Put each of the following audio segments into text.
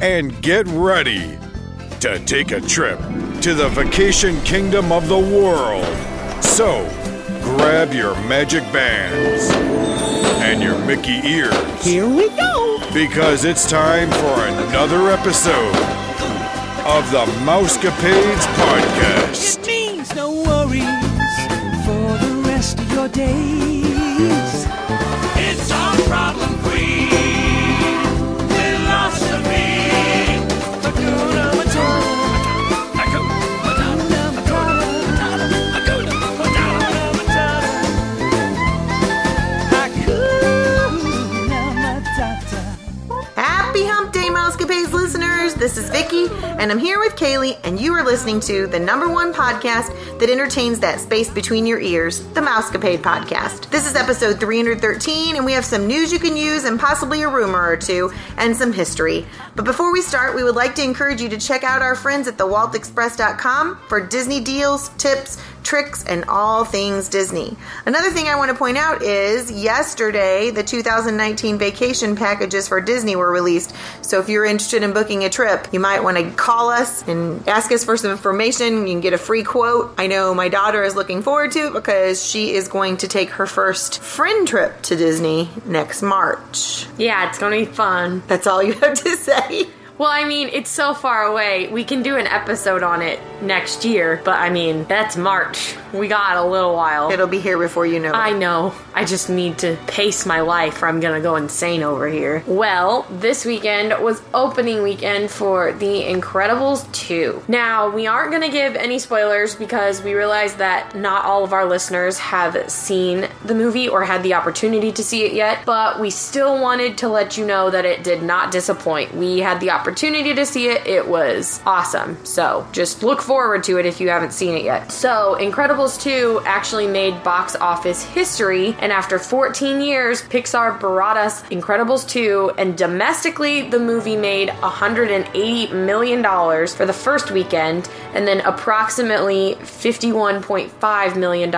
and get ready to take a trip to the vacation kingdom of the world. So, grab your magic bands and your Mickey ears Here we go. because it's time for another episode of the Mousecapades Podcast. It means no worries for the rest of your days. This is Vicky, and I'm here with Kaylee, and you are listening to the number one podcast that entertains that space between your ears, the Mousecapade Podcast. This is episode 313, and we have some news you can use, and possibly a rumor or two, and some history. But before we start, we would like to encourage you to check out our friends at thewaltexpress.com for Disney deals, tips, tricks, and all things Disney. Another thing I want to point out is yesterday the 2019 vacation packages for Disney were released. So if you're interested in booking a trip, you might want to call us and ask us for some information. You can get a free quote. I know my daughter is looking forward to it because she is going to take her first friend trip to Disney next March. Yeah, it's gonna be fun. That's all you have to say. Well, I mean, it's so far away. We can do an episode on it next year, but I mean, that's March. We got a little while. It'll be here before you know it. I know. I just need to pace my life or I'm gonna go insane over here. Well, this weekend was opening weekend for The Incredibles 2. Now, we aren't gonna give any spoilers because we realize that not all of our listeners have seen the movie or had the opportunity to see it yet, but we still wanted to let you know that it did not disappoint. We had the opportunity to see it, it was awesome. So just look forward to it if you haven't seen it yet. So, Incredibles 2 actually made box office history, and after 14 years, Pixar brought us Incredibles 2, and domestically, the movie made $180 million for the first weekend, and then approximately $51.5 million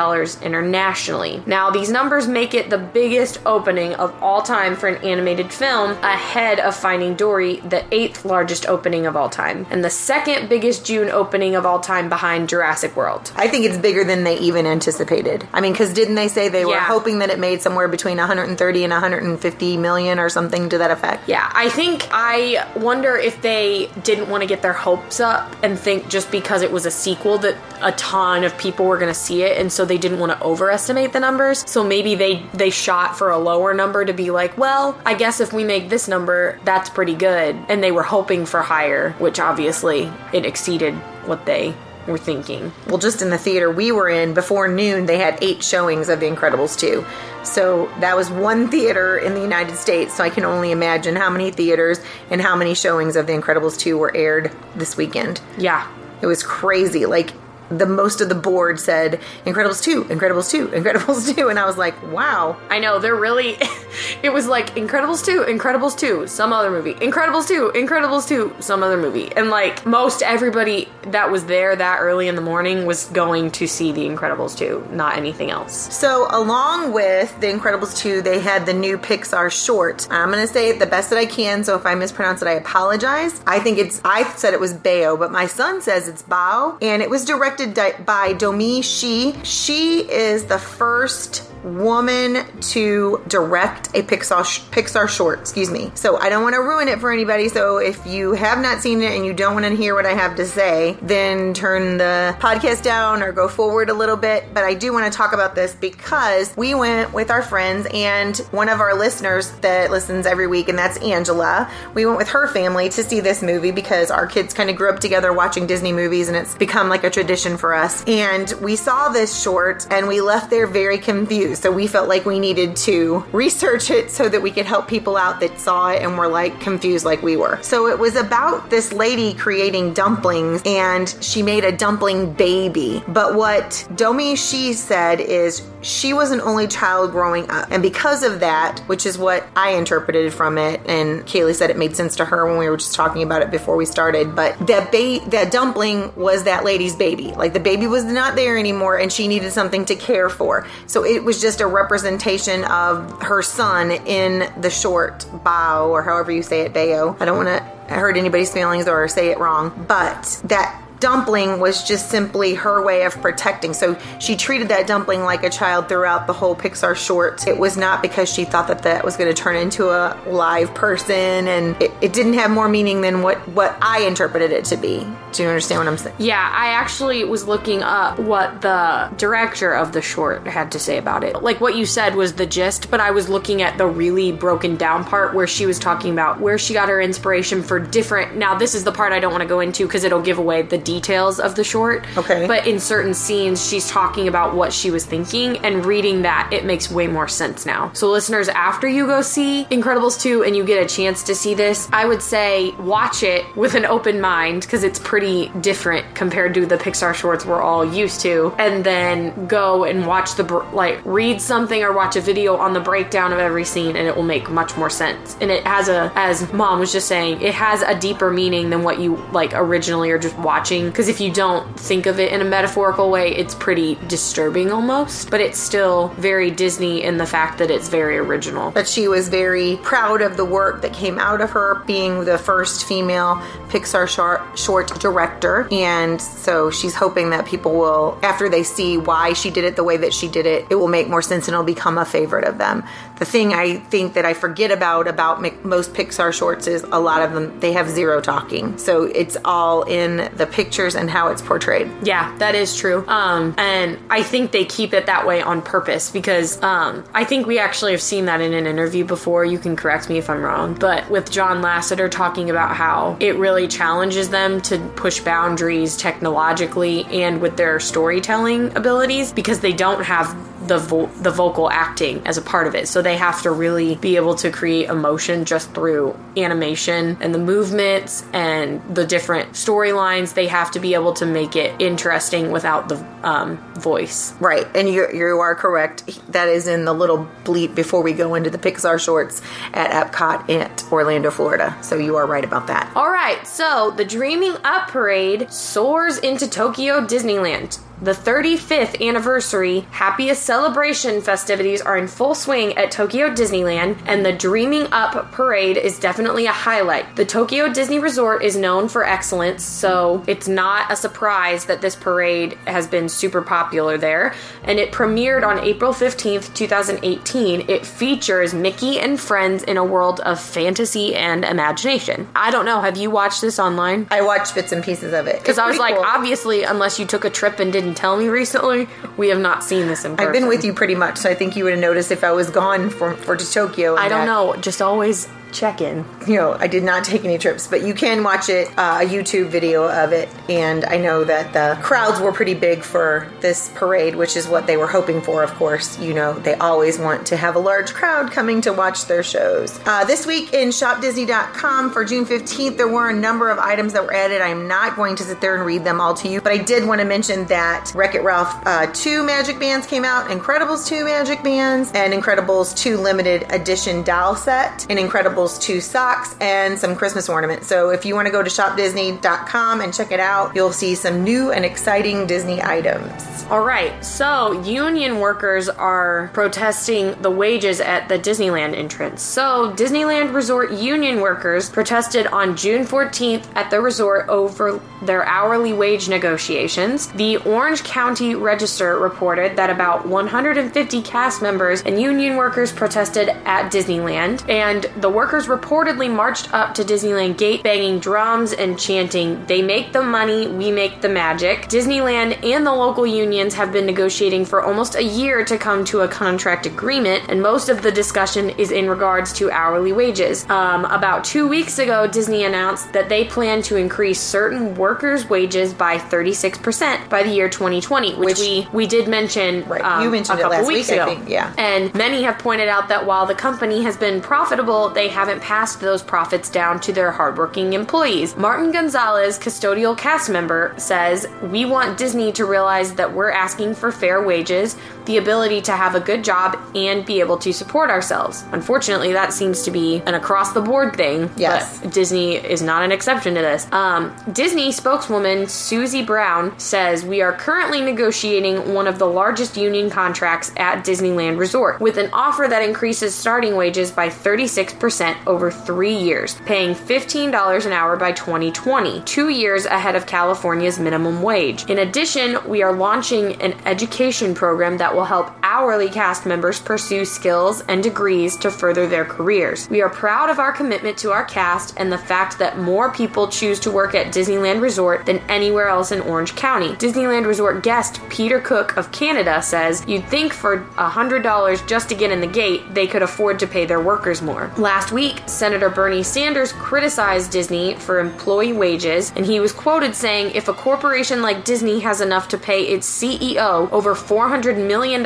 internationally. Now, these numbers make it the biggest opening of all time for an animated film, ahead of Finding Dory, the eighth largest opening of all time, and the second biggest June opening of all time behind Jurassic World. I think it's bigger than they even anticipated. I mean, because didn't they say they were hoping that it made somewhere between 130 and 150 million or something to that effect? Yeah, I think I wonder if they didn't want to get their hopes up and think just because it was a sequel that a ton of people were going to see it and so they didn't want to overestimate the numbers. So maybe they they shot for a lower number to be like, well, I guess if we make this number, that's pretty good. And they were hoping for higher, which obviously it exceeded what they were thinking. Well, just in the theater we were in before noon, they had eight showings of The Incredibles 2. So that was one theater in the United States. So I can only imagine how many theaters and how many showings of The Incredibles 2 were aired this weekend. Yeah. It was crazy. Like, the most of the board said Incredibles 2, Incredibles 2, Incredibles 2. And I was like, wow. I know they're really. it was like Incredibles 2, Incredibles 2, some other movie. Incredibles 2, Incredibles 2, some other movie. And like most everybody that was there that early in the morning was going to see The Incredibles 2, not anything else. So, along with The Incredibles 2, they had the new Pixar short. I'm going to say it the best that I can, so if I mispronounce it, I apologize. I think it's, I said it was Bao, but my son says it's Bao, and it was directed di- by Domee Shi. She is the first woman to direct a Pixar Pixar short. Excuse me. So I don't want to ruin it for anybody. So if you have not seen it and you don't want to hear what I have to say, then turn the podcast down or go forward a little bit. But I do want to talk about this because we went with our friends and one of our listeners that listens every week, and that's Angela. We went with her family to see this movie because our kids kind of grew up together watching Disney movies, and it's become like a tradition for us. And we saw this short and we left there very confused. So we felt like we needed to research it so that we could help people out that saw it and were like confused like we were. So it was about this lady creating dumplings and she made a dumpling baby. But what Domee Shi said is she was an only child growing up. And because of that, which is what I interpreted from it, and Kaylee said it made sense to her when we were just talking about it before we started, but that ba- that dumpling was that lady's baby. Like the baby was not there anymore and she needed something to care for. So it was just a representation of her son in the short Bao, or however you say it, Bao. I don't want to hurt anybody's feelings or say it wrong, but that dumpling was just simply her way of protecting. So she treated that dumpling like a child throughout the whole Pixar short. It was not because she thought that that was going to turn into a live person, and it, it didn't have more meaning than what what I interpreted it to be. Do you understand what I'm saying? Yeah, I actually was looking up what the director of the short had to say about it. Like what you said was the gist, but I was looking at the really broken down part where she was talking about where she got her inspiration for different. Now, this is the part I don't want to go into because it'll give away the details of the short. Okay. But in certain scenes, she's talking about what she was thinking, and reading that, it makes way more sense now. So, listeners, after you go see Incredibles 2 and you get a chance to see this, I would say watch it with an open mind because it's pretty different compared to the Pixar shorts we're all used to, and then go and watch the, br- like, read something or watch a video on the breakdown of every scene, and it will make much more sense. And it has a, as mom was just saying, it has a deeper meaning than what you, like, originally are just watching. Because if you don't think of it in a metaphorical way, it's pretty disturbing almost, but it's still very Disney in the fact that it's very original. But she was very proud of the work that came out of her being the first female Pixar short, short director. And so she's hoping that people will, after they see why she did it the way that she did it, it will make more sense and it'll become a favorite of them. The thing I think that I forget about about most Pixar shorts is a lot of them, they have zero talking. So it's all in the pictures and how it's portrayed. Yeah, that is true. Um, and I think they keep it that way on purpose because um, I think we actually have seen that in an interview before. You can correct me if I'm wrong, but with John Lasseter talking about how it really challenges them to push boundaries technologically and with their storytelling abilities because they don't have the vo- the vocal acting as a part of it. So they have to really be able to create emotion just through animation and the movements and the different storylines. They have to be able to make it interesting without the um, voice. Right, and you you are correct. That is in the little bleep before we go into the Pixar shorts at Epcot at Orlando, Florida. So you are right about that. All right, so the Dreaming Up Parade soars into Tokyo Disneyland. The 35th anniversary Happiest Celebration festivities are in full swing at Tokyo Disneyland, and the Dreaming Up Parade is definitely a highlight. The Tokyo Disney Resort is known for excellence, so it's not a surprise that this parade has been super popular there. And it premiered on April 15th, 2018. It features Mickey and friends in a world of fantasy and imagination. I don't know, have you watched this online? I watched bits and pieces of it Because I was like, obviously, unless you took a trip and didn't tell me recently, we have not seen this in person. I've been with you pretty much, so I think you would have noticed if I was gone for for to Tokyo. I don't that- know. Just always check in. you know, I did not take any trips, but you can watch it, uh, a YouTube video of it. And I know that the crowds were pretty big for this parade, which is what they were hoping for, of course. You know, they always want to have a large crowd coming to watch their shows. Uh, this week in shopdisney.com for June 15th, there were a number of items that were added. I'm not going to sit there and read them all to you, but I did want to mention that Wreck It Ralph uh, 2 magic bands came out, Incredibles 2 magic bands, and Incredibles 2 limited edition doll set, and Incredibles 2 socks, and some Christmas ornaments. So if you want to go to shopdisney.com and check it out, you'll see some new and exciting Disney items. All right, so union workers are protesting the wages at the Disneyland entrance. So, Disneyland Resort union workers protested on June 14th at the resort over their hourly wage negotiations. The Orange County Register reported that about 150 cast members and union workers protested at Disneyland, and the workers workers reportedly marched up to Disneyland Gate banging drums and chanting, They make the money, we make the magic. Disneyland and the local unions have been negotiating for almost a year to come to a contract agreement, and most of the discussion is in regards to hourly wages. Um, about two weeks ago, Disney announced that they plan to increase certain workers' wages by 36% by the year 2020, which, Which- we, we did mention Right. um, You mentioned a it couple last weeks week, I ago. think, yeah. And many have pointed out that while the company has been profitable, they haven't passed those profits down to their hardworking employees. Martin Gonzalez, custodial cast member, says, We want Disney to realize that we're asking for fair wages, the ability to have a good job, and be able to support ourselves. Unfortunately, that seems to be an across the board thing. Yes. But Disney is not an exception to this. Um, Disney spokeswoman Susie Brown says we are currently negotiating one of the largest union contracts at Disneyland Resort with an offer that increases starting wages by 36% over three years, paying $15 an hour by 2020, two years ahead of California's minimum wage. In addition, we are launching an education program that will help hourly cast members pursue skills and degrees to further their careers. We are proud of our commitment to our cast and the fact that more people choose to work at Disneyland Resort than anywhere else in Orange County. Disneyland Resort guest Peter Cook of Canada says you'd think for $100 just to get in the gate, they could afford to pay their workers more. Last week, Senator Bernie Sanders criticized Disney for employee wages, and he was quoted saying if a corporation like Disney has enough to pay its CEO over $400 million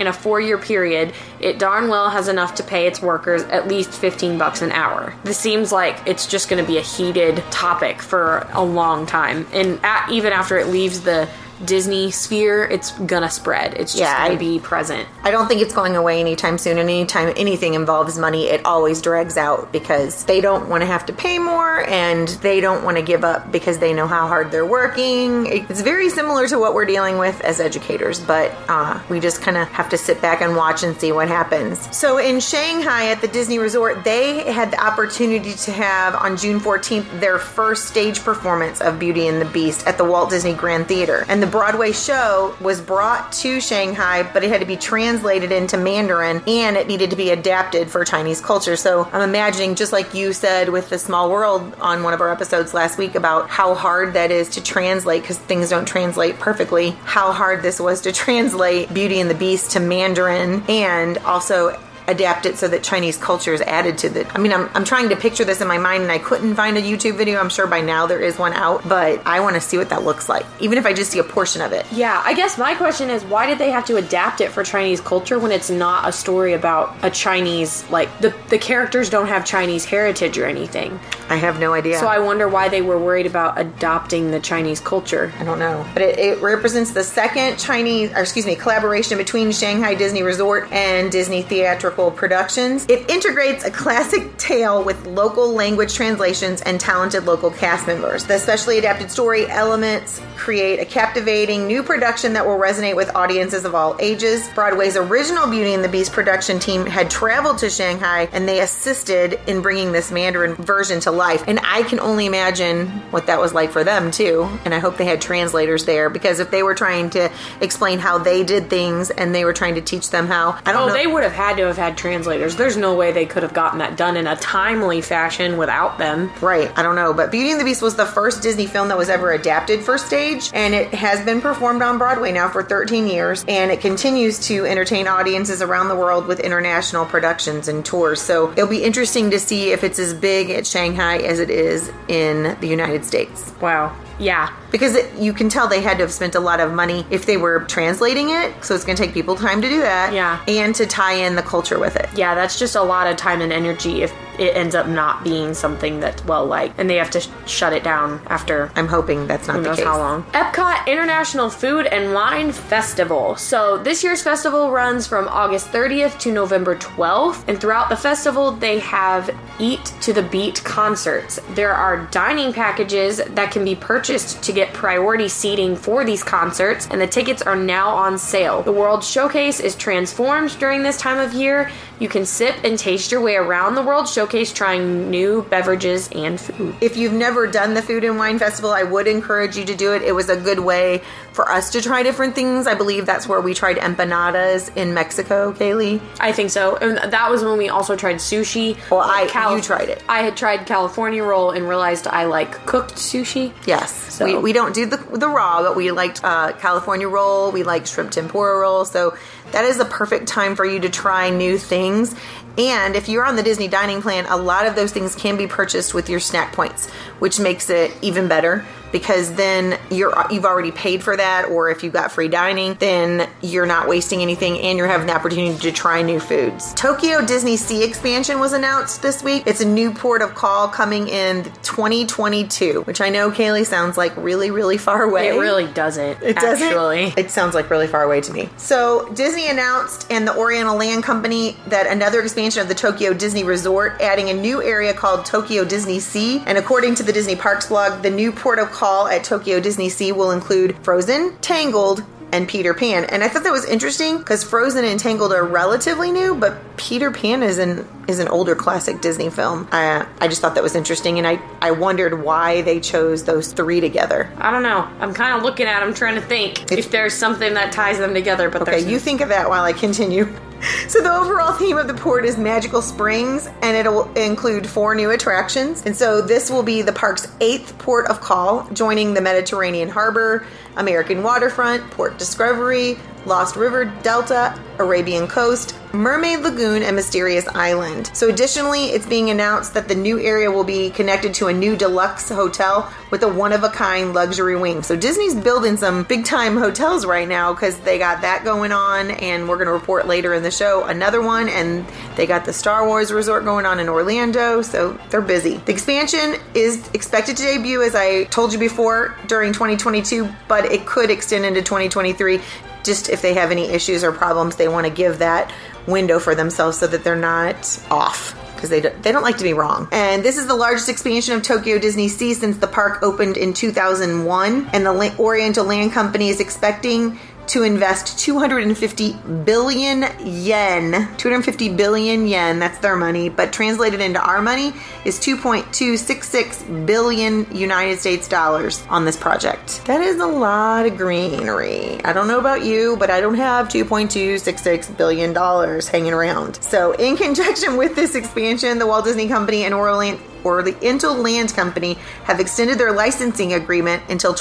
in a four year period, it darn well has enough to pay its workers at least 15 bucks an hour. This seems like it's just going to be a heated topic for a long time. And at, even after it leaves the Disney sphere, it's gonna spread. It's just Yeah, gonna I- be present. I don't think it's going away anytime soon. And anytime anything involves money, it always drags out because they don't want to have to pay more and they don't want to give up because they know how hard they're working. It's very similar to what we're dealing with as educators, but uh, we just kind of have to sit back and watch and see what happens. So in Shanghai at the Disney Resort, they had the opportunity to have on June 14th their first stage performance of Beauty and the Beast at the Walt Disney Grand Theater. And the Broadway show was brought to Shanghai, but it had to be translated into Mandarin and it needed to be adapted for Chinese culture. So I'm imagining, just like you said with The Small World on one of our episodes last week about how hard that is to translate because things don't translate perfectly, how hard this was to translate Beauty and the Beast to Mandarin and also adapt it so that Chinese culture is added to the. I mean, I'm, I'm trying to picture this in my mind and I couldn't find a YouTube video. I'm sure by now there is one out, but I want to see what that looks like, even if I just see a portion of it. Yeah, I guess my question is why did they have to adapt it for Chinese culture when it's not a story about a Chinese like the the characters don't have Chinese heritage or anything. I have no idea. So I wonder why they were worried about adopting the Chinese culture. I don't know. But it, it represents the second Chinese, or excuse me, collaboration between Shanghai Disney Resort and Disney Theatrical Productions. It integrates a classic tale with local language translations and talented local cast members. The specially adapted story elements create a captivating new production that will resonate with audiences of all ages. Broadway's original Beauty and the Beast production team had traveled to Shanghai and they assisted in bringing this Mandarin version to life. And I can only imagine what that was like for them too. And I hope they had translators there because if they were trying to explain how they did things and they were trying to teach them how, I don't Oh, know. they would have had to have had translators. There's no way they could have gotten that done in a timely fashion without them. Right, I don't know, but Beauty and the Beast was the first Disney film that was ever adapted for stage, and it has been performed on Broadway now for 13 years, and it continues to entertain audiences around the world with international productions and tours. So it'll be interesting to see if it's as big at Shanghai as it is in the United States. Wow. Yeah. Because it, you can tell they had to have spent a lot of money if they were translating it, so it's going to take people time to do that. Yeah. And to tie in the culture with it. Yeah, that's just a lot of time and energy if it ends up not being something that's well liked and they have to sh- shut it down after I'm hoping that's not who the knows case. how long. Epcot International Food and Wine Festival. So this year's festival runs from August 30th to November 12th, and throughout the festival they have Eat to the Beat concerts. There are dining packages that can be purchased to get priority seating for these concerts, and the tickets are now on sale. The World Showcase is transformed during this time of year. You can sip and taste your way around the World Showcase showcase trying new beverages and food. If you've never done the Food and Wine Festival, I would encourage you to do it. It was a good way for us to try different things. I believe that's where we tried empanadas in Mexico, Kaylee. I think so. And that was when we also tried sushi. Well, I- you tried it. I had tried California roll and realized I like cooked sushi. Yes. So- We, we don't do the, the raw, but we liked uh, California roll. We like shrimp tempura roll. So that is a perfect time for you to try new things. And if you're on the Disney dining plan, a lot of those things can be purchased with your snack points, which makes it even better because then you're you've already paid for that or if you've got free dining then you're not wasting anything and you're having the opportunity to try new foods tokyo disney sea expansion was announced this week it's a new port of call coming in 2022 which i know kaylee sounds like really really far away It really doesn't. it doesn't. Actually. It sounds like really far away to me. So Disney announced and the Oriental Land Company that another expansion of the Tokyo Disney Resort, adding a new area called Tokyo Disney Sea. And according to the Disney Parks blog, the new port of call at Tokyo Disney Sea will include Frozen, Tangled, and Peter Pan. And I thought that was interesting because Frozen and Tangled are relatively new, but Peter Pan is an is an older classic Disney film. I, I just thought that was interesting, and I I wondered why they chose those three together. I don't know. I'm kind of looking at them trying to think if there's something that ties them together, but Okay, you think of that while I continue. So the overall theme of the port is magical springs, and it'll include four new attractions. And so this will be the park's eighth port of call, joining the Mediterranean Harbor, American Waterfront, Port Discovery, Lost River Delta, Arabian Coast, Mermaid Lagoon, and Mysterious Island. So additionally, it's being announced that the new area will be connected to a new deluxe hotel with a one-of-a-kind luxury wing. So Disney's building some big-time hotels right now because they got that going on, and we're going to report later in the show another one, and they got the Star Wars resort going on in Orlando, so they're busy. The expansion is expected to debut, as I told you before, during 2022, but it could extend into 2023 just if they have any issues or problems, they want to give that window for themselves so that they're not off because they don't, they don't like to be wrong. And this is the largest expansion of Tokyo Disney Sea since the park opened in 2001. And the Oriental Land Company is expecting to invest 250 billion yen. 250 billion yen, that's their money, but translated into our money is 2.266 billion United States dollars on this project. That is a lot of greenery. I don't know about you, but I don't have 2.266 billion dollars hanging around. So, in conjunction with this expansion, the Walt Disney Company and Orient or the Intel Land Company have extended their licensing agreement until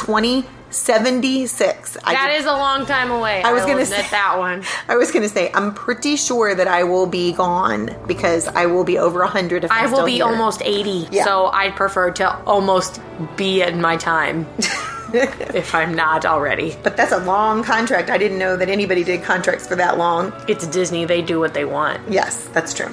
2076. I That is a long time away. I was gonna say- that one. I was going to say, I'm pretty sure that I will be gone because I will be over 100 if I'm will still be here. almost 80, Yeah. so I'd prefer to almost be in my time if I'm not already. But that's a long contract. I didn't know that anybody did contracts for that long. It's Disney, they do what they want. Yes, that's true.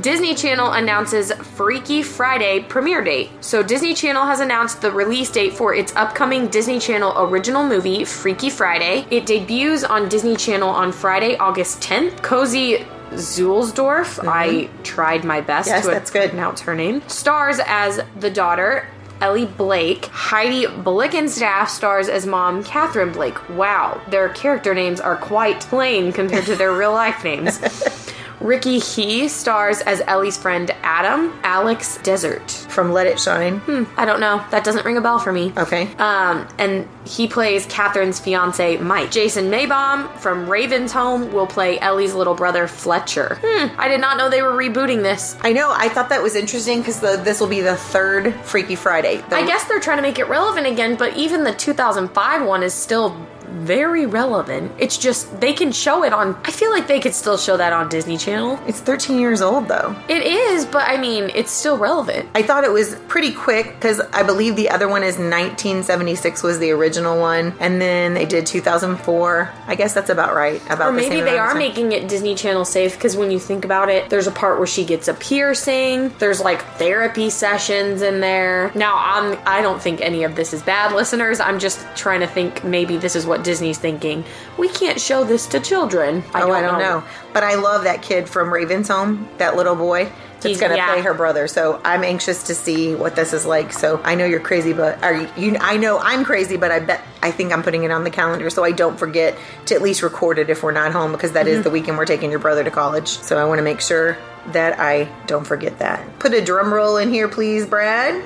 Disney Channel announces Freaky Friday premiere date. So, Disney Channel has announced the release date for its upcoming Disney Channel original movie, Freaky Friday. It debuts on Disney Channel on Friday, August 10th. Cozi Zuehlsdorff, I tried my best Mm-hmm. Yes, to that's good. pronounce her name, stars as the daughter. Ellie Blake, Heidi Blickenstaff stars as mom Catherine Blake. Wow, their character names are quite plain compared to their real life names. Ricky He stars as Ellie's friend Adam, Alex Desert. From Let It Shine. I don't know. That doesn't ring a bell for me. Okay. Um, and he plays Catherine's fiance, Mike. Jason Maybaum from Raven's Home will play Ellie's little brother, Fletcher. Hmm, I did not know they were rebooting this. I know. I thought that was interesting because this will be the third Freaky Friday. The- I guess they're trying to make it relevant again, but even the 2005 one is still very relevant. It's just they can show it on. I feel like they could still show that on Disney Channel. it's 13 years old though. It is, but I mean, it's still relevant. I thought it was pretty quick because I believe the other one is 1976 was the original one, and then they did 2004. I guess that's about right. About Or the maybe same they are time. making it Disney Channel safe because when you think about it, there's a part where she gets a piercing. There's like therapy sessions in there. Now, I'm I don't think any of this is bad, listeners. I'm just trying to think maybe this is what Disney's thinking. We can't show this to children. I oh, don't I don't know. But I love that kid from Raven's Home, that little boy that's He's- going to yeah. play her brother. So I'm anxious to see what this is like. So I know you're crazy, but are you, you? I know I'm crazy, but I bet I think I'm putting it on the calendar so I don't forget to at least record it if we're not home because that is Mm-hmm. the weekend we're taking your brother to college. So I want to make sure that I don't forget that. Put a drum roll in here, please, Brad.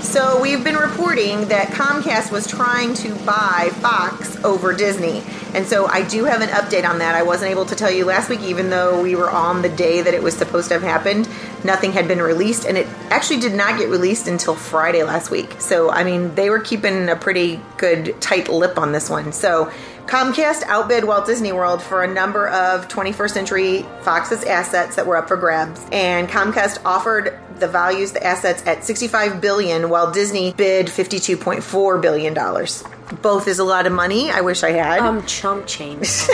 So we've been reporting that Comcast was trying to buy Fox over Disney. And so I do have an update on that. I wasn't able to tell you last week, even though we were on the day that it was supposed to have happened. Nothing had been released, and it actually did not get released until Friday last week. So, I mean, they were keeping a pretty good tight lip on this one. So, Comcast outbid Walt Disney World for a number of 21st Century Fox's assets that were up for grabs, and Comcast offered the values the assets at 65 billion while Disney bid 52.4 billion dollars. Both is a lot of money. I wish I had. Um, chump change.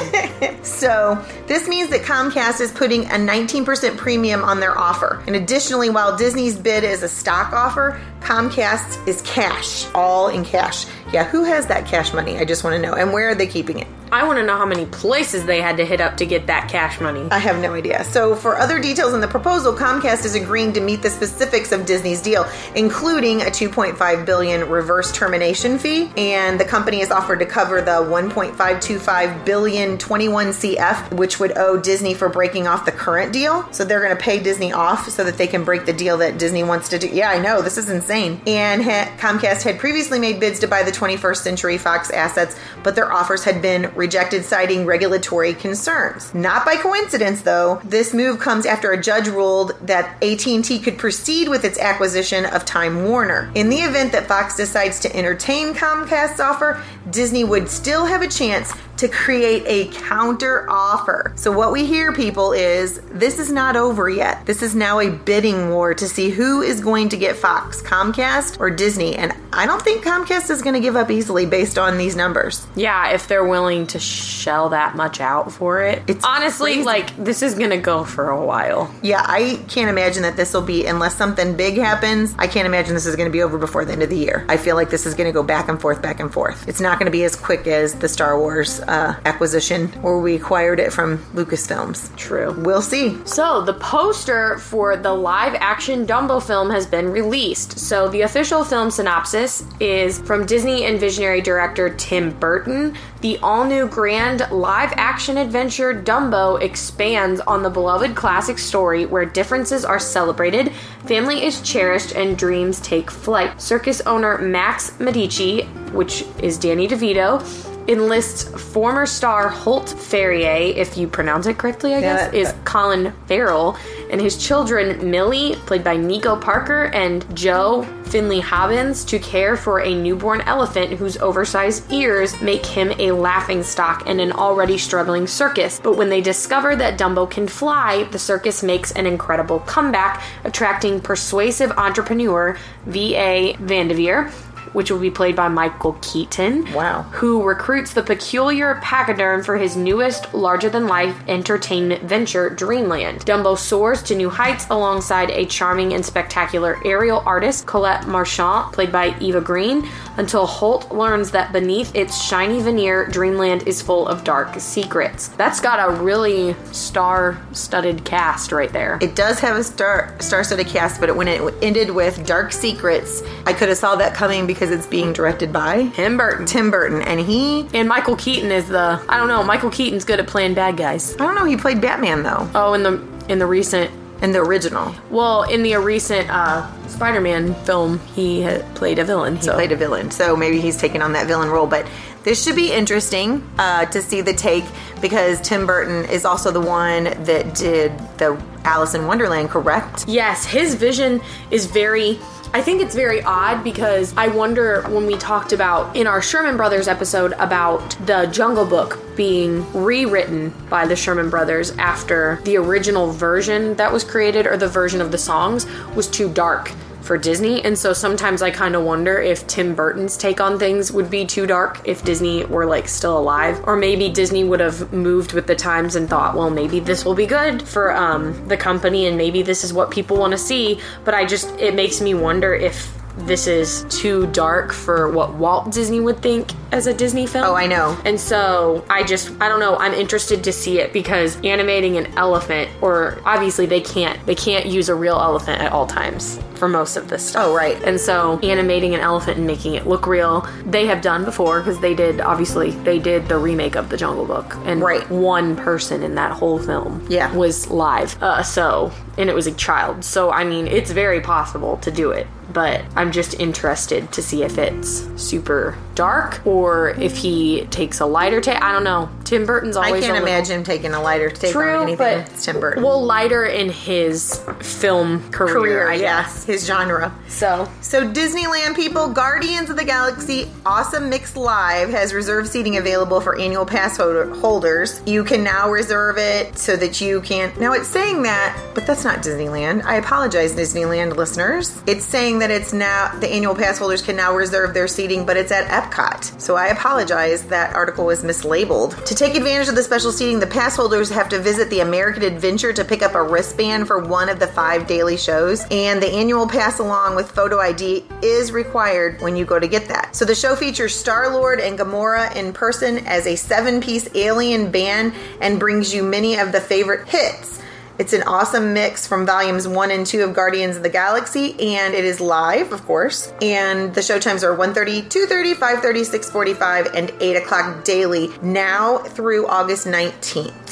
So, this means that Comcast is putting a 19% premium on their offer. And additionally, while Disney's bid is a stock offer, Comcast is cash, all in cash. Yeah, who has that cash money? I just want to know. And where are they keeping it? I want to know how many places they had to hit up to get that cash money. I have no idea. So, for other details in the proposal, Comcast is agreeing to meet the specifics of Disney's deal, including a 2.5 billion reverse termination fee, and the company is offered to cover the 1.525 billion 21 CF, which would owe Disney for breaking off the current deal. So they're going to pay Disney off so that they can break the deal that Disney wants to do. Yeah, I know this is insane. And ha- Comcast had previously made bids to buy the 21st Century Fox assets, but their offers had been rejected, citing regulatory concerns. Not by coincidence, though. This move comes after a judge ruled that AT&T could proceed with its acquisition of Time Warner. In the event that Fox decides to entertain Comcast's offer, Disney would still have a chance to create a counter offer. So, what we hear, people, is this is not over yet. This is now a bidding war to see who is going to get Fox, Comcast or Disney. And I don't think Comcast is going to give up easily based on these numbers. Yeah, if they're willing to shell that much out for it. It's honestly crazy. like this is gonna go for a while. Yeah, I can't imagine that this will be, unless something big happens, I can't imagine this is going to be over before the end of the year. I feel like this is going to go back and forth, back and forth. It's not going to be as quick as the Star Wars uh, acquisition where we acquired it from Lucasfilms. True. We'll see. So, the poster for the live action Dumbo film has been released. So, the official film synopsis is from Disney and visionary director Tim Burton. The all new grand live action adventure Dumbo expands on the beloved classic story where differences are celebrated, family is cherished, and dreams take flight. Circus owner Max Medici, which is Danny DeVito, enlists former star Holt Farrier, if you pronounce it correctly, I guess, Yeah. is Colin Farrell, and his children Millie, played by Nico Parker, and Joe Finley Hobbins, to care for a newborn elephant whose oversized ears make him a laughing stock in an already struggling circus. But when they discover that Dumbo can fly, the circus makes an incredible comeback, attracting persuasive entrepreneur V.A. Vandevere which will be played by Michael Keaton. Wow. Who recruits the peculiar pachyderm for his newest larger than life entertainment venture, Dreamland. Dumbo soars to new heights alongside a charming and spectacular aerial artist, Colette Marchand, played by Eva Green, until Holt learns that beneath its shiny veneer, Dreamland is full of dark secrets. That's got a really star studded cast right there. It does have a star star-studded cast, but when it ended with Dark Secrets, I could have saw that coming because it's being directed by Tim Burton. Tim Burton, and he And Michael Keaton is the I don't know, Michael Keaton's good at playing bad guys. I don't know he played Batman though Oh, in the in the recent in the original. well, in the recent uh Spider-Man film, he played a villain. He so played a villain, so maybe he's taking on that villain role. But this should be interesting uh, to see the take because Tim Burton is also the one that did the Alice in Wonderland, correct? Yes, his vision is very. I think it's very odd because I wonder when we talked about in our Sherman Brothers episode about the Jungle Book being rewritten by the Sherman Brothers after the original version that was created or the version of the songs was too dark for Disney. And so sometimes I kind of wonder if Tim Burton's take on things would be too dark if Disney were like still alive. Or maybe Disney would have moved with the times and thought, well, maybe this will be good for um, the company and maybe this is what people want to see. But I just, it makes me wonder if this is too dark for what Walt Disney would think as a Disney film. Oh, I know. And so I just, I don't know, I'm interested to see it because animating an elephant, or obviously they can't, they can't use a real elephant at all times for most of this stuff. Oh, right. And so animating an elephant and making it look real, they have done before because they did, obviously, they did the remake of The Jungle Book. And Right. one person in that whole film Yeah. was live. Uh, so, and it was a child. So, I mean, it's very possible to do it. But I'm just interested to see if it's super dark or if he takes a lighter take. I don't know. Tim Burton's always. I can't little- imagine taking a lighter take True, on anything. but it's Tim Burton. well, lighter in his film career, career, I guess. his genre. So So Disneyland people, Guardians of the Galaxy Awesome Mix Live has reserved seating available for annual pass holder- holders. You can now reserve it so that you can. Now it's saying that, but that's not Disneyland. I apologize, Disneyland listeners. It's saying that it's now the annual pass holders can now reserve their seating, but it's at Epcot. So I apologize. That article was mislabeled. To take advantage of the special seating, the pass holders have to visit the American Adventure to pick up a wristband for one of the five daily shows, and the annual pass along with photo ID is required when you go to get that. So the show features Star Lord and Gamora in person as a seven piece alien band and brings you many of the favorite hits. It's an awesome mix from volumes one and two of Guardians of the Galaxy, and it is live, of course. And the show times are 1.30, 2.30, 5.30, 6.45, and 8 o'clock daily, now through August 19th.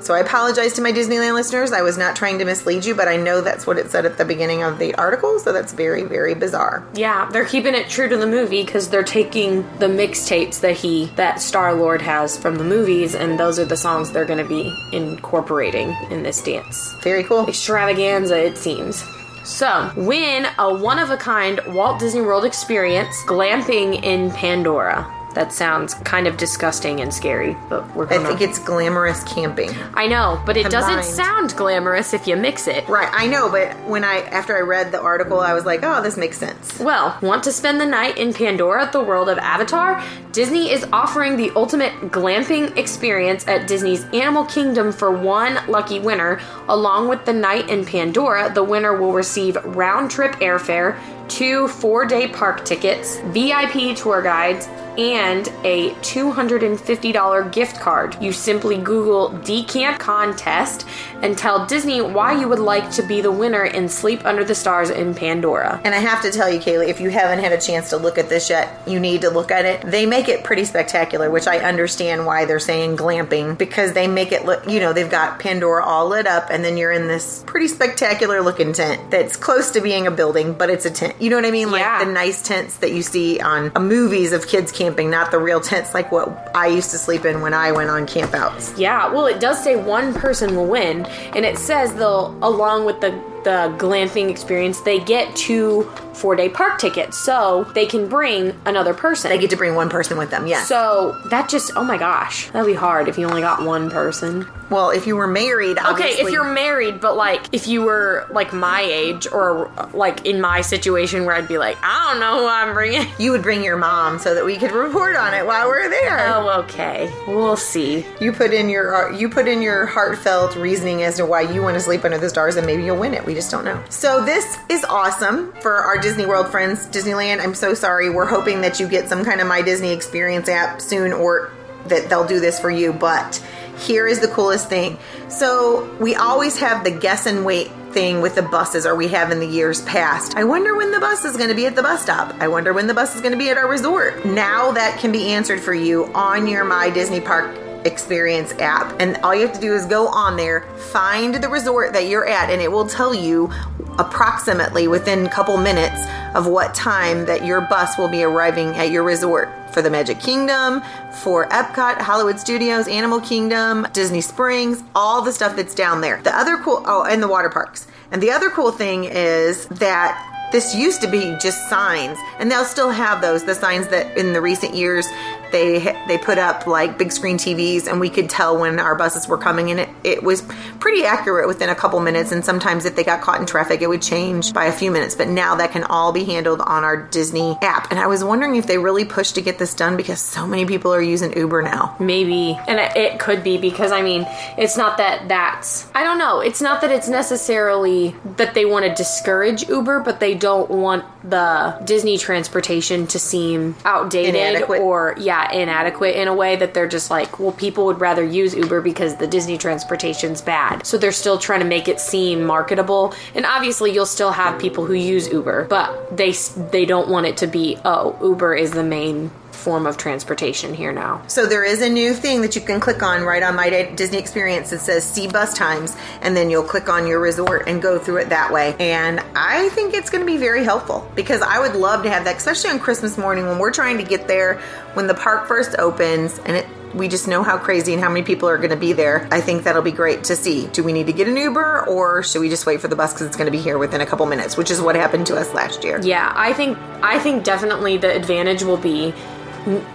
So I apologize to my Disneyland listeners. I was not trying to mislead you, but I know that's what it said at the beginning of the article, so that's very, very bizarre. yeah, they're keeping it true to the movie because they're taking the mixtapes that he that Star Lord has from the movies, and those are the songs they're going to be incorporating in this dance. Very cool. extravaganza, it seems. So, win a one of a kind Walt Disney World experience glamping in Pandora. That sounds kind of disgusting and scary, but we're I think it's glamorous camping. I know, but it Combined. doesn't sound glamorous if you mix it. Right, I know, but when I after I read the article, I was like, oh, this makes sense. Well, want to spend the night in Pandora, the world of Avatar? Disney is offering the ultimate glamping experience at Disney's Animal Kingdom for one lucky winner. Along with the night in Pandora, the winner will receive round trip airfare, two four day park tickets, VIP tour guides, and a $250 gift card. You simply Google Decamp Contest and tell Disney why you would like to be the winner in Sleep Under the Stars in Pandora. And I have to tell you, Kaylee, if you haven't had a chance to look at this yet, you need to look at it. They make it pretty spectacular, which I understand why they're saying glamping because they make it look, you know, they've got Pandora all lit up, and then you're in this pretty spectacular looking tent that's close to being a building, but it's a tent. You know what I mean? Like Yeah. the nice tents that you see on uh, movies of kids camping, not the real tents like what I used to sleep in when I went on campouts. Yeah, well, it does say one person will win, and it says they'll, along with the the glamping experience, they get two four day park tickets, so they can bring another person. They get to bring one person with them, yes. so that just oh my gosh, that'd be hard if you only got one person. well, if you were married, Okay, if you're married, but like if you were like my age or like in my situation where I'd be like, I don't know who I'm bringing. you would bring your mom so that we could report on it while we're there. Oh, okay, we'll see. You put in your uh, you put in your heartfelt reasoning as to why you want to sleep under the stars, and maybe you'll win it. We just don't know. So this is awesome for our Disney World friends, Disneyland. I'm so sorry. We're hoping that you get some kind of My Disney Experience app soon, or that they'll do this for you. But here is the coolest thing. So we always have the guess and wait thing with the buses or we have in the years past. I wonder when the bus is going to be at the bus stop. I wonder when the bus is going to be at our resort. Now that can be answered for you on your My Disney Park experience app and all you have to do is go on there find the resort that you're at and it will tell you approximately within a couple minutes of what time that your bus will be arriving at your resort for the Magic Kingdom, for Epcot, Hollywood Studios, Animal Kingdom, Disney Springs, all the stuff that's down there. The other cool oh and the water parks. And the other cool thing is that this used to be just signs, and they'll still have those, the signs that in the recent years they they put up like big screen TVs, and we could tell when our buses were coming, and it it was pretty accurate within a couple minutes. And sometimes if they got caught in traffic, it would change by a few minutes. But now that can all be handled on our Disney app. And I was wondering if they really pushed to get this done because so many people are using Uber now. Maybe, and it- could be because I mean, it's not that that's I don't know. It's not that it's necessarily that they want to discourage Uber, but they don't want the Disney transportation to seem outdated Inadequate. or yeah, inadequate in a way that they're just like, well, people would rather use Uber because the Disney transportation's bad. So they're still trying to make it seem marketable. And obviously, you'll still have people who use Uber, but they they don't want it to be oh, Uber is the main form of transportation here now. So there is a new thing that you can click on right on my Disney experience that says see bus times and then you'll click on your resort and go through it that way. And I think it's going to be very helpful because I would love to have that especially on Christmas morning when we're trying to get there when the park first opens and it we just know how crazy and how many people are going to be there. I think that'll be great to see. Do we need to get an Uber or should we just wait for the bus because it's going to be here within a couple minutes, which is what happened to us last year. Yeah, I think I think definitely the advantage will be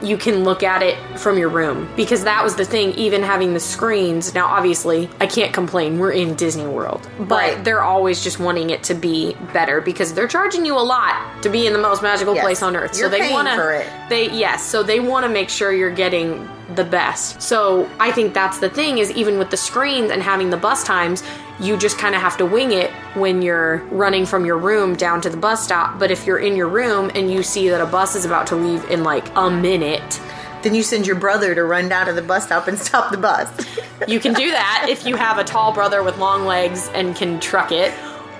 you can look at it from your room because that was the thing even having the screens now obviously i can't complain we're in disney world but Right. they're always just wanting it to be better because they're charging you a lot to be in the most magical Yes. place on earth You're so they want to they yes so they want to make sure you're getting the best. So i think that's the thing is even with the screens and having the bus times you just kind of have to wing it when you're running from your room down to the bus stop. But if you're in your room and you see that a bus is about to leave in like a minute Then you send your brother to run down to the bus stop and stop the bus. you can do that if you have a tall brother with long legs and can truck it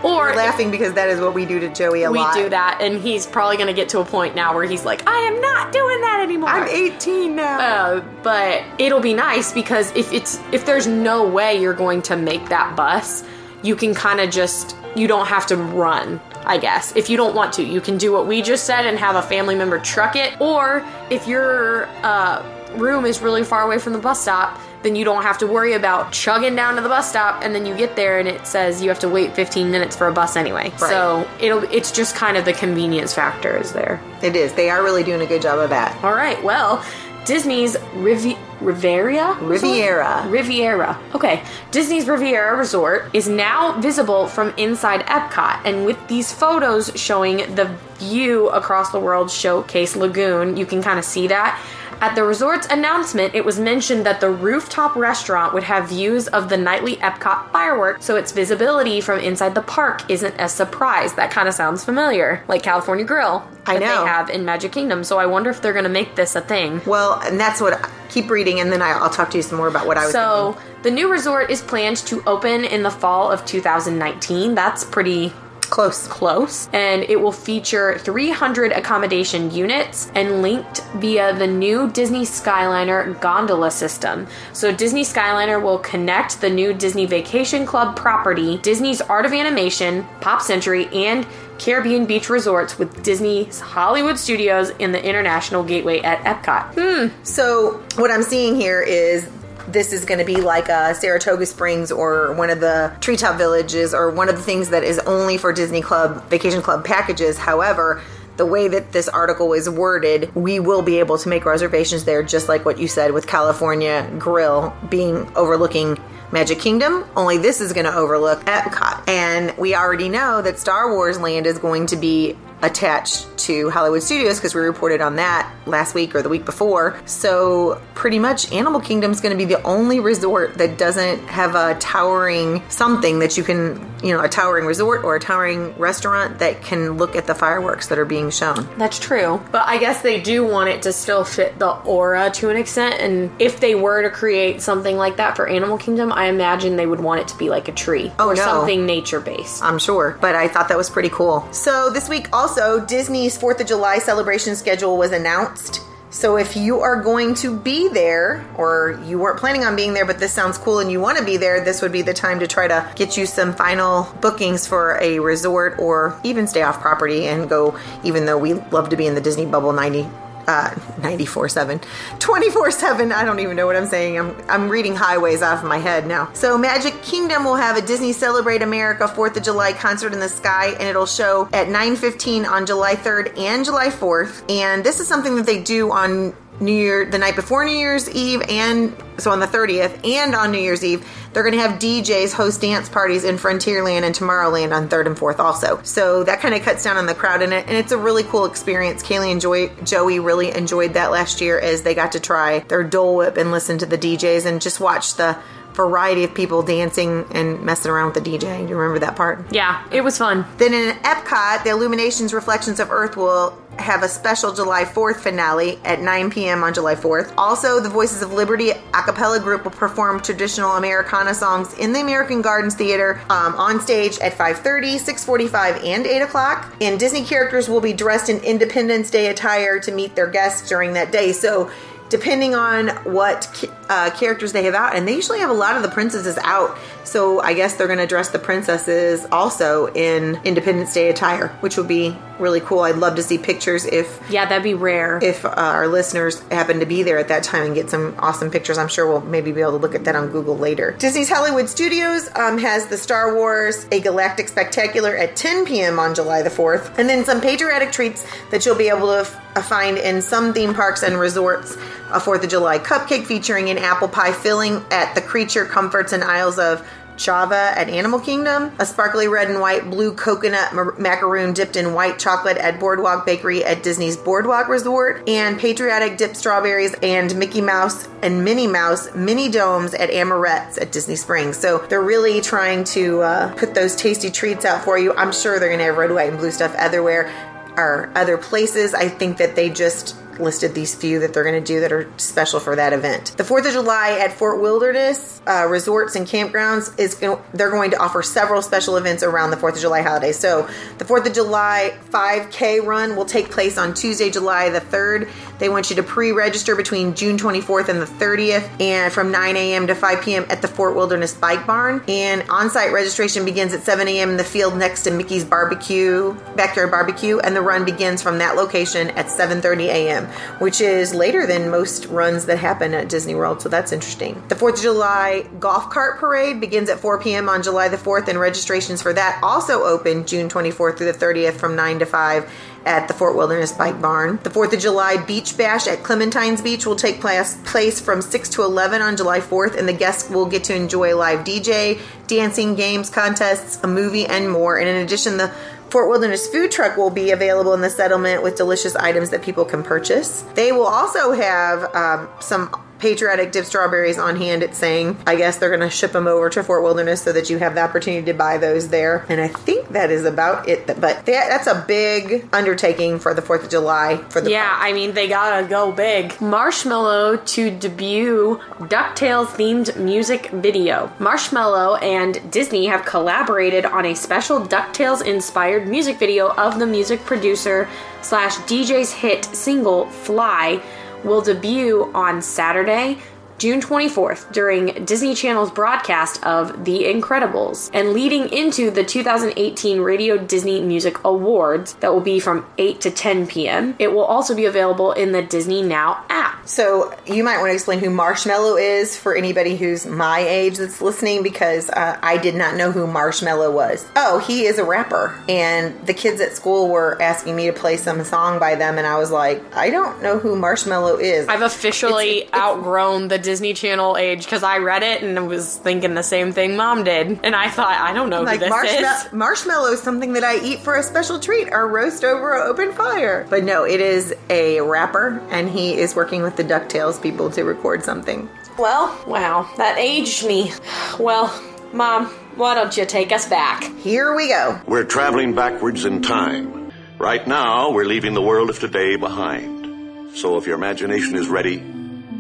or We're laughing because that is what we do to Joey a we lot. do that and he's probably going to get to a point now where he's like i am not doing that anymore I'm 18 now. Uh, but it'll be nice because if it's if there's no way you're going to make that bus, you can kind of just you don't have to run. I guess if you don't want to, you can do what we just said and have a family member truck it. Or if your uh, room is really far away from the bus stop, then you don't have to worry about chugging down to the bus stop and then you get there and it says you have to wait 15 minutes for a bus anyway. So it'll it's just kind of the convenience factor is there. It is. They are really doing a good job of that. All right. Well, Disney's Rivi- Riviera Riviera. Riviera. Okay. Disney's Riviera Resort is now visible from inside Epcot, and with these photos showing the view across the World Showcase Lagoon, you can kind of see that. At the resort's announcement, it was mentioned that the rooftop restaurant would have views of the nightly Epcot fireworks, so its visibility from inside the park isn't a surprise. That kind of sounds familiar, like California Grill I that know. they have in Magic Kingdom. So I wonder if they're going to make this a thing. Well, and that's what. Keep reading, and then I, I'll talk to you some more about what I was So thinking. the new resort is planned to open in the fall of 2019. That's pretty Close. close. And it will feature 300 accommodation units and linked via the new Disney Skyliner gondola system. So Disney Skyliner will connect the new Disney Vacation Club property, Disney's Art of Animation, Pop Century, and Caribbean Beach Resorts with Disney's Hollywood Studios in the International Gateway at Epcot. Hmm. So what I'm seeing here is this is going to be like a Saratoga Springs or one of the Treetop Villages or one of the things that is only for Disney Club Vacation Club packages. However, the way that this article is worded, we will be able to make reservations there, just like what you said with California Grill being overlooking Magic Kingdom. Only this is going to overlook Epcot, and we already know that Star Wars Land is going to be attached to Hollywood Studios because we reported on that last week or the week before. So, pretty much Animal Kingdom is going to be the only resort that doesn't have a towering something that you can, you know, a towering resort or a towering restaurant that can look at the fireworks that are being shown. That's true. But I guess they do want it to still fit the aura to an extent. And if they were to create something like that for Animal Kingdom, I imagine they would want it to be like a tree Oh, or no. something nature based. I'm sure, but I thought that was pretty cool. So, this week also, Disney's 4th of July celebration schedule was announced. So, if you are going to be there, or you weren't planning on being there, but this sounds cool and you want to be there, this would be the time to try to get you some final bookings for a resort or even stay off property and go, even though we love to be in the Disney bubble 90 uh 94 7 24 7 i don't even know what i'm saying. I'm i'm reading highways off of my head now. So magic kingdom will have a disney celebrate america 4th of july concert in the sky and it'll show at 9:15 on july 3rd and july 4th and this is something that they do on New Year, the night before New Year's Eve, and so on the 30th, and on New Year's Eve, they're going to have DJs host dance parties in Frontierland and Tomorrowland on 3rd and 4th also. So that kind of cuts down on the crowd in it, and it's a really cool experience. Kaylee and Joy, Joey really enjoyed that last year as they got to try their Dole Whip and listen to the DJs and just watch the variety of people dancing and messing around with the DJ. Do you remember that part? Yeah, it was fun. Then in Epcot, the Illuminations Reflections of Earth will have a special July 4th finale at 9 p.m. on July 4th. Also, the Voices of Liberty a cappella group will perform traditional Americana songs in the American Gardens Theater um, on stage at 5.30, 6.45, and 8 o'clock. And Disney characters will be dressed in Independence Day attire to meet their guests during that day. So depending on what uh, characters they have out, and they usually have a lot of the princesses out. So I guess they're going to dress the princesses also in Independence Day attire, which would be really cool. I'd love to see pictures if Yeah, that'd be rare. if uh, our listeners happen to be there at that time and get some awesome pictures. I'm sure we'll maybe be able to look at that on Google later. Disney's Hollywood Studios um, has the Star Wars A Galactic Spectacular at 10 p.m. on July the 4th, and then some patriotic treats that you'll be able to f- uh, find in some theme parks and resorts. A 4th of July cupcake featuring an apple pie filling at the Creature Comforts and Isles of Java at Animal Kingdom, a sparkly red and white blue coconut mar- macaroon dipped in white chocolate at Boardwalk Bakery at Disney's Boardwalk Resort, and patriotic dipped strawberries and Mickey Mouse and Minnie Mouse mini domes at Amorette's at Disney Springs. So they're really trying to uh, put those tasty treats out for you. I'm sure they're going to have red, white, and blue stuff everywhere or other places. I think that they just listed these few that they're going to do that are special for that event. The 4th of July at Fort Wilderness uh, Resorts and Campgrounds is go- they're going to offer several special events around the 4th of July holiday. So, the 4th of July 5K run will take place on Tuesday, July the 3rd. They want you to pre-register between June 24th and the 30th and from 9 a.m. to 5 p.m. at the Fort Wilderness Bike Barn. And on-site registration begins at 7 a.m. in the field next to Mickey's Barbecue, Backyard Barbecue, and the run begins from that location at 7:30 a.m., which is later than most runs that happen at Disney World. So that's interesting. The 4th of July golf cart parade begins at 4 p.m. on July the 4th, and registrations for that also open June 24th through the 30th from 9 to 5 at the Fort Wilderness Bike Barn. The 4th of July Beach Bash at Clementine's Beach will take place, place from 6 to 11 on July 4th, and the guests will get to enjoy live DJ, dancing, games, contests, a movie, and more. And in addition, the Fort Wilderness food truck will be available in the settlement with delicious items that people can purchase. They will also have um, some patriotic dip strawberries on hand. It's saying, I guess they're going to ship them over to Fort Wilderness so that you have the opportunity to buy those there. And I think that is about it. But that, that's a big undertaking for the 4th of July for the Yeah. I mean, they gotta go big. Marshmello to debut DuckTales themed music video. Marshmello and Disney have collaborated on a special DuckTales inspired music video of the music producer slash DJ's hit single Fly will debut on Saturday, June 24th during Disney Channel's broadcast of The Incredibles and leading into the 2018 Radio Disney Music Awards that will be from 8 to 10 p.m. It will also be available in the Disney Now app. So you might want to explain who Marshmello is for anybody who's my age that's listening because uh, I did not know who Marshmello was. Oh, he is a rapper, and the kids at school were asking me to play some song by them, and I was like, I don't know who Marshmello is. I've officially It's- it's- outgrown the Disney Channel age because I read it and was thinking the same thing mom did. And I thought, I don't know like who this marshmallow, is. marshmallow is something that I eat for a special treat or roast over an open fire. But no, it is a rapper, and he is working with the Ducktales people to record something. Well, wow, that aged me. Well, mom, why don't you take us back? Here we go. We're traveling backwards in time. Right now, we're leaving the world of today behind. So if your imagination is ready,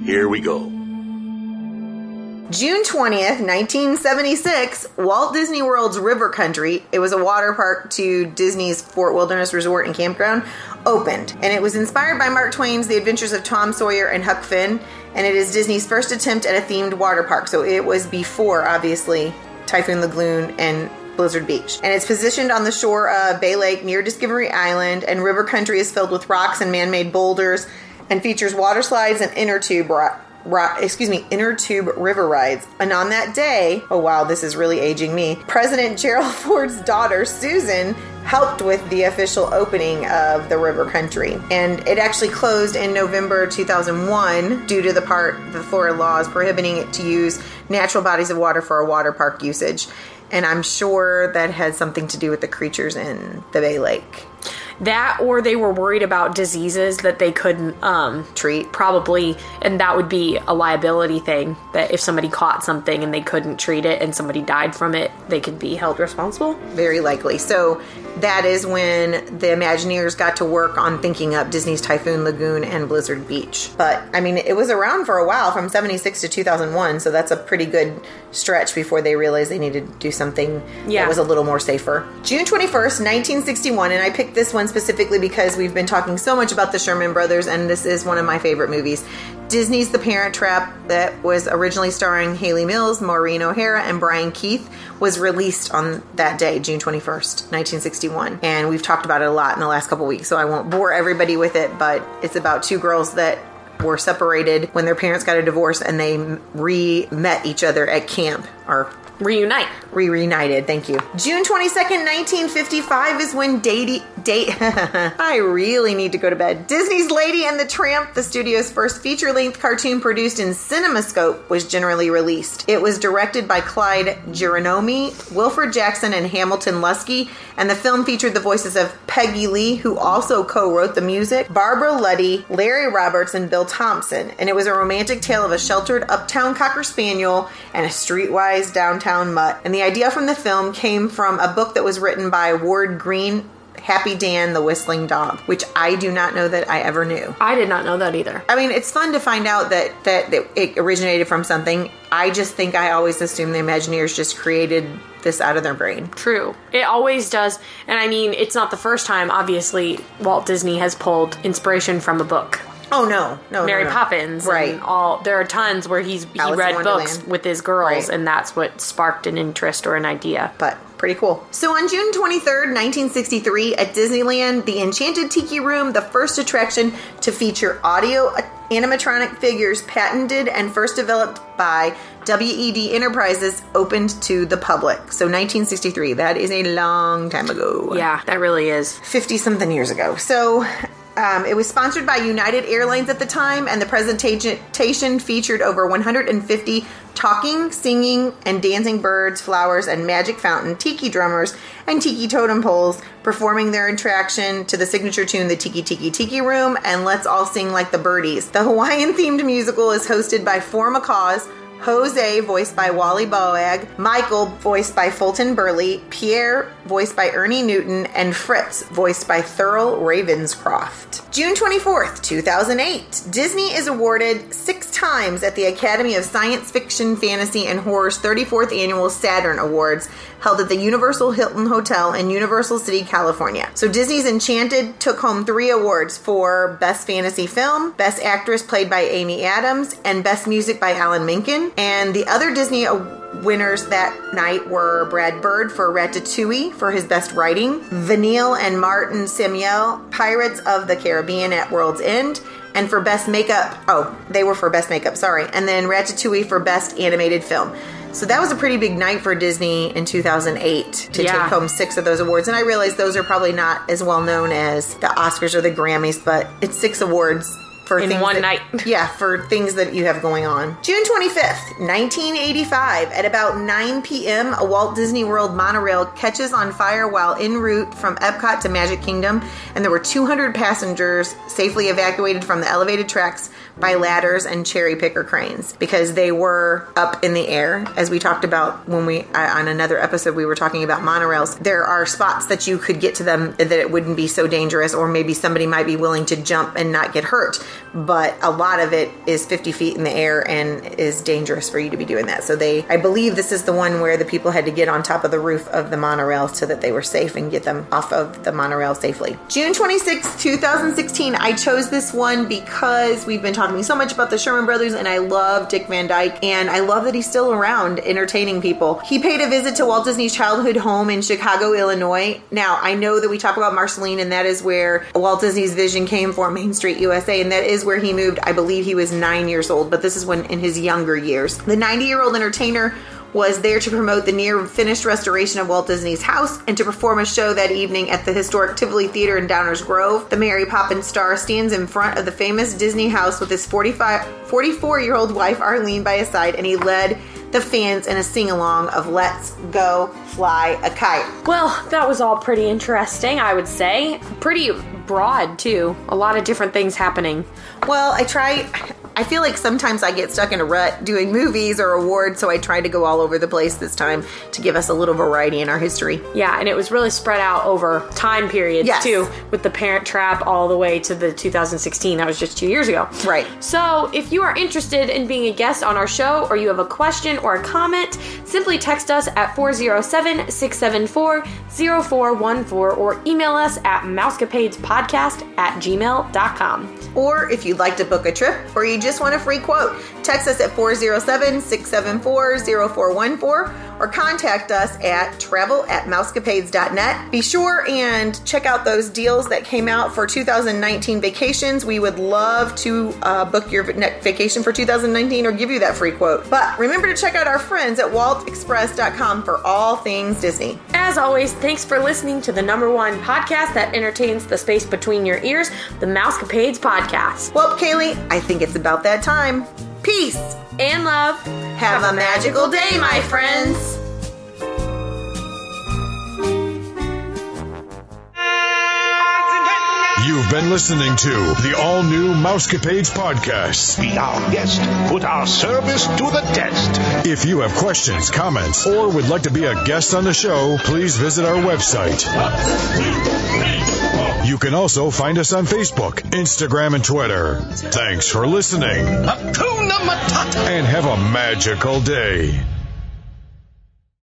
here we go. June 20th, 1976, Walt Disney World's River Country, it was a water park to Disney's Fort Wilderness Resort and Campground, opened. And it was inspired by Mark Twain's The Adventures of Tom Sawyer and Huck Finn, and it is Disney's first attempt at a themed water park. So it was before, obviously, Typhoon Lagoon and Blizzard Beach. And it's positioned on the shore of Bay Lake near Discovery Island, and River Country is filled with rocks and man made boulders and features water slides and inner tube excuse me, inner tube river rides. And on that day, oh wow, this is really aging me. President Gerald Ford's daughter Susan helped with the official opening of the river country. And it actually closed in November 2001 due to the part the Florida laws prohibiting it to use natural bodies of water for a water park usage. And I'm sure that had something to do with the creatures in the Bay Lake. That or they were worried about diseases that they couldn't um, Treat. probably, and that would be a liability thing. That if somebody caught something and they couldn't treat it and somebody died from it, they could be held responsible. Very likely. So that is when the Imagineers got to work on thinking up Disney's Typhoon Lagoon and Blizzard Beach. But I mean, it was around for a while from 76 to 2001, so that's a pretty good stretch before they realized they needed to do something Yeah. that was a little more safer. June 21st, 1961, and I picked this one specifically because we've been talking so much about the Sherman Brothers, and this is one of my favorite movies. Disney's The Parent Trap, that was originally starring Hayley Mills, Maureen O'Hara, and Brian Keith, was released on that day, June 21st, 1961. And we've talked about it a lot in the last couple weeks, so I won't bore everybody with it, but it's about two girls that were separated when their parents got a divorce and they re met each other at camp or Reunite. re reunited. Thank you. June 22nd, 1955 is when Date. Date. I really need to go to bed. Disney's Lady and the Tramp, the studio's first feature length cartoon produced in CinemaScope, was generally released. It was directed by Clyde Geronimi, Wilfred Jackson, and Hamilton Luske, and the film featured the voices of Peggy Lee, who also co wrote the music, Barbara Luddy, Larry Roberts, and Bill Thompson. And it was a romantic tale of a sheltered uptown Cocker Spaniel and a streetwise downtown mutt. And the idea from the film came from a book that was written by Ward Greene. Happy Dan the Whistling Dog, which I do not know that I ever knew. I did not know that either. I mean, it's fun to find out that, that that it originated from something. I just think I always assumed the Imagineers just created this out of their brain. True. It always does. And I mean, it's not the first time, obviously, Walt Disney has pulled inspiration from a book. Oh no, no, Mary no, no. Poppins, right? And all there are tons where he's he Alice read books with his girls, Right. and that's what sparked an interest or an idea. but pretty cool. So on June 23rd, 1963, at Disneyland, the Enchanted Tiki Room, the first attraction to feature audio uh, animatronic figures patented and first developed by WED Enterprises, opened to the public. So 1963, that is a long time ago. Yeah, that really is. 50 something years ago. So um, it was sponsored by United Airlines at the time, and the presentation featured over 150 talking, singing, and dancing birds, flowers, and magic fountain tiki drummers and tiki totem poles performing their attraction to the signature tune, The Tiki Tiki Tiki Room, and Let's All Sing Like the Birdies. The Hawaiian themed musical is hosted by four macaws. Jose, voiced by Wally Boag, Michael, voiced by Fulton Burley, Pierre, voiced by Ernie Newton, and Fritz, voiced by Thurl Ravenscroft. June 24th, 2008, Disney is awarded six times at the Academy of Science Fiction, Fantasy, and Horror's 34th Annual Saturn Awards, held at the Universal Hilton Hotel in Universal City, California. So Disney's Enchanted took home three awards for Best Fantasy Film, Best Actress played by Amy Adams, and Best Music by Alan Menken. And the other Disney winners that night were Brad Bird for Ratatouille for his best writing, Ve Neill and Martin Samuel, Pirates of the Caribbean at World's End, and for best makeup. Oh, they were for best makeup, sorry. And then Ratatouille for best animated film. So that was a pretty big night for Disney in 2008 to Yeah. take home six of those awards. And I realize those are probably not as well known as the Oscars or the Grammys, but it's six awards for In things one that- night. yeah, for things that you have going on. June 25th, 1985, at about 9 p.m., a Walt Disney World monorail catches on fire while en route from Epcot to Magic Kingdom, and there were 200 passengers safely evacuated from the elevated tracks by ladders and cherry picker cranes because they were up in the air. As we talked about when we, uh, on another episode, we were talking about monorails. There are spots that you could get to them that it wouldn't be so dangerous, or maybe somebody might be willing to jump and not get hurt. But a lot of it is 50 feet in the air and is dangerous for you to be doing that. So they, I believe this is the one where the people had to get on top of the roof of the monorail so that they were safe and get them off of the monorail safely. June 26, 2016, I chose this one because we've been talking so much about the Sherman Brothers and I love Dick Van Dyke and I love that he's still around entertaining people. He paid a visit to Walt Disney's childhood home in Chicago, Illinois. Now, I know that we talk about Marceline and that is where Walt Disney's vision came for Main Street USA and that is where he moved. I believe he was nine years old, but this is when in his younger years. The 90 year old entertainer was there to promote the near finished restoration of Walt Disney's house and to perform a show that evening at the historic Tivoli Theater in Downers Grove. The Mary Poppins star stands in front of the famous Disney house with his 45, 44 year old wife Arlene by his side, and he led the fans in a sing along of Let's Go Fly a Kite. Well, that was all pretty interesting, I would say. Pretty broad, too. A lot of different things happening. Well, I try. I feel like sometimes I get stuck in a rut doing movies or awards, so I tried to go all over the place this time to give us a little variety in our history. Yeah, and it was really spread out over time periods, Yes. too, with the Parent Trap all the way to the 2016. That was just two years ago. Right. So, if you are interested in being a guest on our show or you have a question or a comment, simply text us at 407 674 0414 or email us at mousecapadespodcast at gmail.com. Or if you'd like to book a trip or you just want a free quote, text us at 407 674 0414 or contact us at travel at mousecapades.net. Be sure and check out those deals that came out for 2019 vacations. We would love to uh, book your next vacation for 2019 or give you that free quote. But remember to check out our friends at waltexpress.com for all things Disney. As always, thanks for listening to the number one podcast that entertains the space between your ears, the Mousecapades Podcast. Well, Kaylee, I think it's about that time. Peace. And love. Have a magical day, my friends. You've been listening to the all new Mousecapades podcast. Be our guest. Put our service to the test. If you have questions, comments, or would like to be a guest on the show, please visit our website. You can also find us on Facebook, Instagram, and Twitter. Thanks for listening Matata. and have a magical day.